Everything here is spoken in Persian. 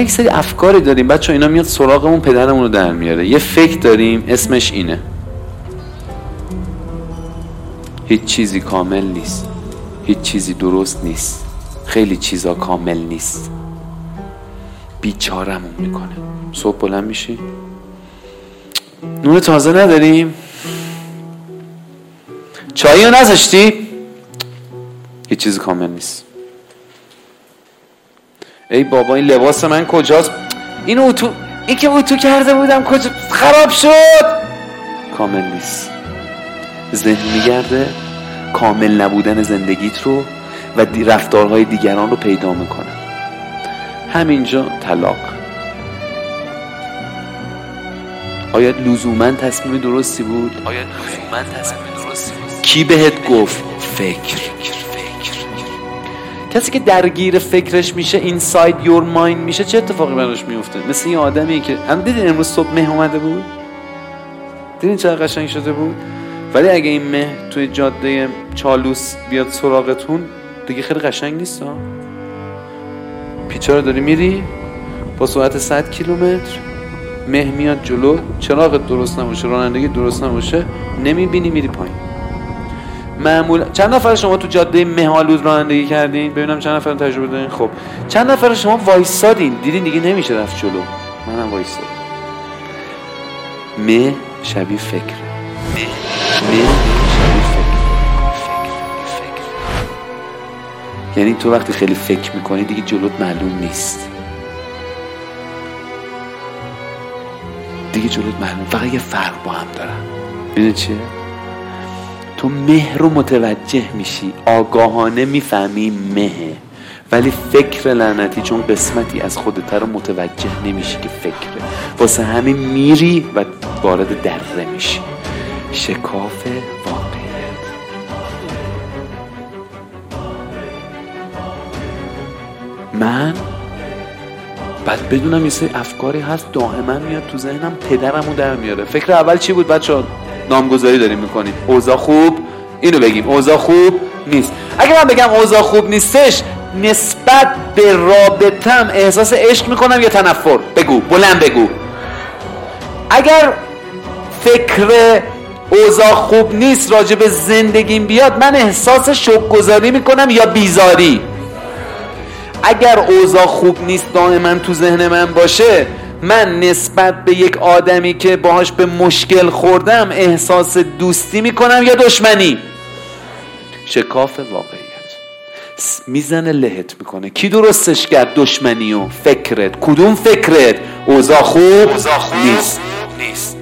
یک سری افکاری داریم. بچه اینا میاد سراغمون پدرمون رو در میاره. یه فکر داریم اسمش اینه. هیچ چیزی کامل نیست. هیچ چیزی درست نیست. خیلی چیزا کامل نیست. بیچارمون می‌کنه. صبح بلند میشی. نور تازه نداریم. چایی رو نذاشتی؟ هیچ چیزی کامل نیست. ای بابا این لباس من کجاست این اتو این که اتو کرده بودم کجا خراب شد کامل نیست ذهن میگرده کامل نبودن زندگیت رو و رفتارهای دیگران رو پیدا می‌کنه همینجا طلاق آیا لزوما تصمیم درستی بود؟ آیا لزوما تصمیم درستی بود؟ کی بهت گفت؟ فکر کسی که درگیر فکرش میشه اینساید یور مایند میشه چه اتفاقی براش میفته؟ مثل این آدمی که هم دیدین امروز صبح مه اومده بود؟ دیدین چقدر قشنگ شده بود؟ ولی اگه این مه توی جاده چالوس بیاد سراغتون دیگه خیلی قشنگ نیست ها پیچا رو داری میری؟ با سرعت 100 کیلومتر. مه میاد جلو. چراغت درست نباشه رانندگی درست نباشه. نمی‌بینی میری پایین. معمول چند نفر شما تو جاده مهالود رانندگی کردین؟ ببینم چند نفر تجربه دارین. خب چند نفر شما وایسادین؟ دیدین دیگه نمیشه رفت جلو. منم وایسادم. مه شبیه فکر. مه. شبیه فکر. یعنی تو وقتی خیلی فکر می‌کنی دیگه جلوت معلوم نیست. دیگه جلوت معلوم فقط یه فرق با هم دارن. ببینید چیه؟ تو مه رو متوجه میشی. آگاهانه می‌فهمی مهه ولی فکر لعنتی چون قسمتی از خودت رو متوجه نمیشی که فکره واسه همین میری و وارد دره میشی. شکاف واقعیت. من؟ بعد بدونم یه سری افکاری هست. دائما میاد تو ذهنم. پدرمو در میاره. فکر اول چی بود بچه نامگذاری داریم می‌کنیم. اوضاع خوب اینو بگیم. اوضاع خوب نیست. اگه من بگم اوضاع خوب نیستش نسبت به رابطم احساس عشق می‌کنم یا تنفر؟ بگو بلند بگو. اگر فکر اوضاع خوب نیست راجع به زندگیم بیاد من احساس شکرگزاری می‌کنم یا بیزاری؟ اگر اوضاع خوب نیست دائما تو ذهن من باشه من نسبت به یک آدمی که باهاش به مشکل خوردم احساس دوستی می‌کنم یا دشمنی؟ شکاف واقعیت. می‌زنه لهت می‌کنه. کی درستش کرد؟ دشمنی و فکرت. کدوم فکرت؟ اوضاع خوب, خوب نیست.